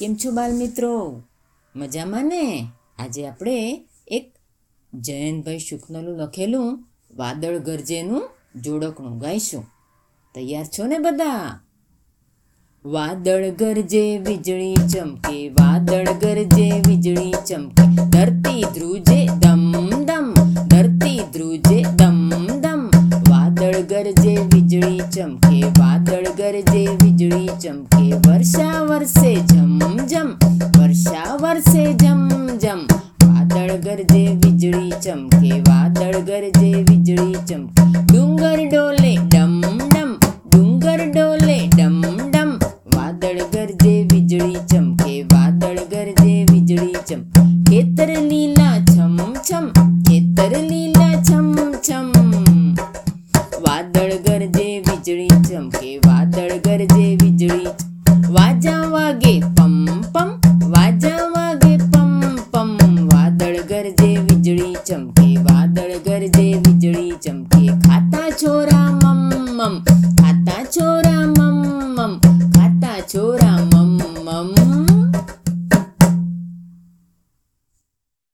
કેમ છો બાલ મિત્રો મજામાં ને? આજે આપણે એક જયંતભાઈ શુકનલું લખેલું વાદળ ગરજેનું જોડકણું ગાઈશું. તૈયાર છો ને બધા? વાદળ ગરજે, વીજળી ચમકે, વાદળ ગરજે, વીજળી ચમકે, ધરતી ધ્રુજે દમ દમ, ધરતી ધ્રુજે દમ દમ. વાદળ ગરજે, વીજળી ચમકે, વાદળ ગરજે, વીજળી ચમકે, વર્ષા વર્ષે से जम जम वादळ गरजे वीजळी चमके वादळ गरजे वीजळी चमके। डोंगर डोले डम डम डोंगर डोले डम डम वादळ गरजे वीजळी चमके वादळ गरजे वीजळी चमके। खेतर लीला छम छम खेतर लीला छम छम वादळ गरजे वीजळी चमके वादळ गरजे વીજળી ચમકે વાદળ ગરજે વીજળી ચમકે ખાતા છોરા મમ મમ ખાતા છોરા મમ મમ ખાતા છોરા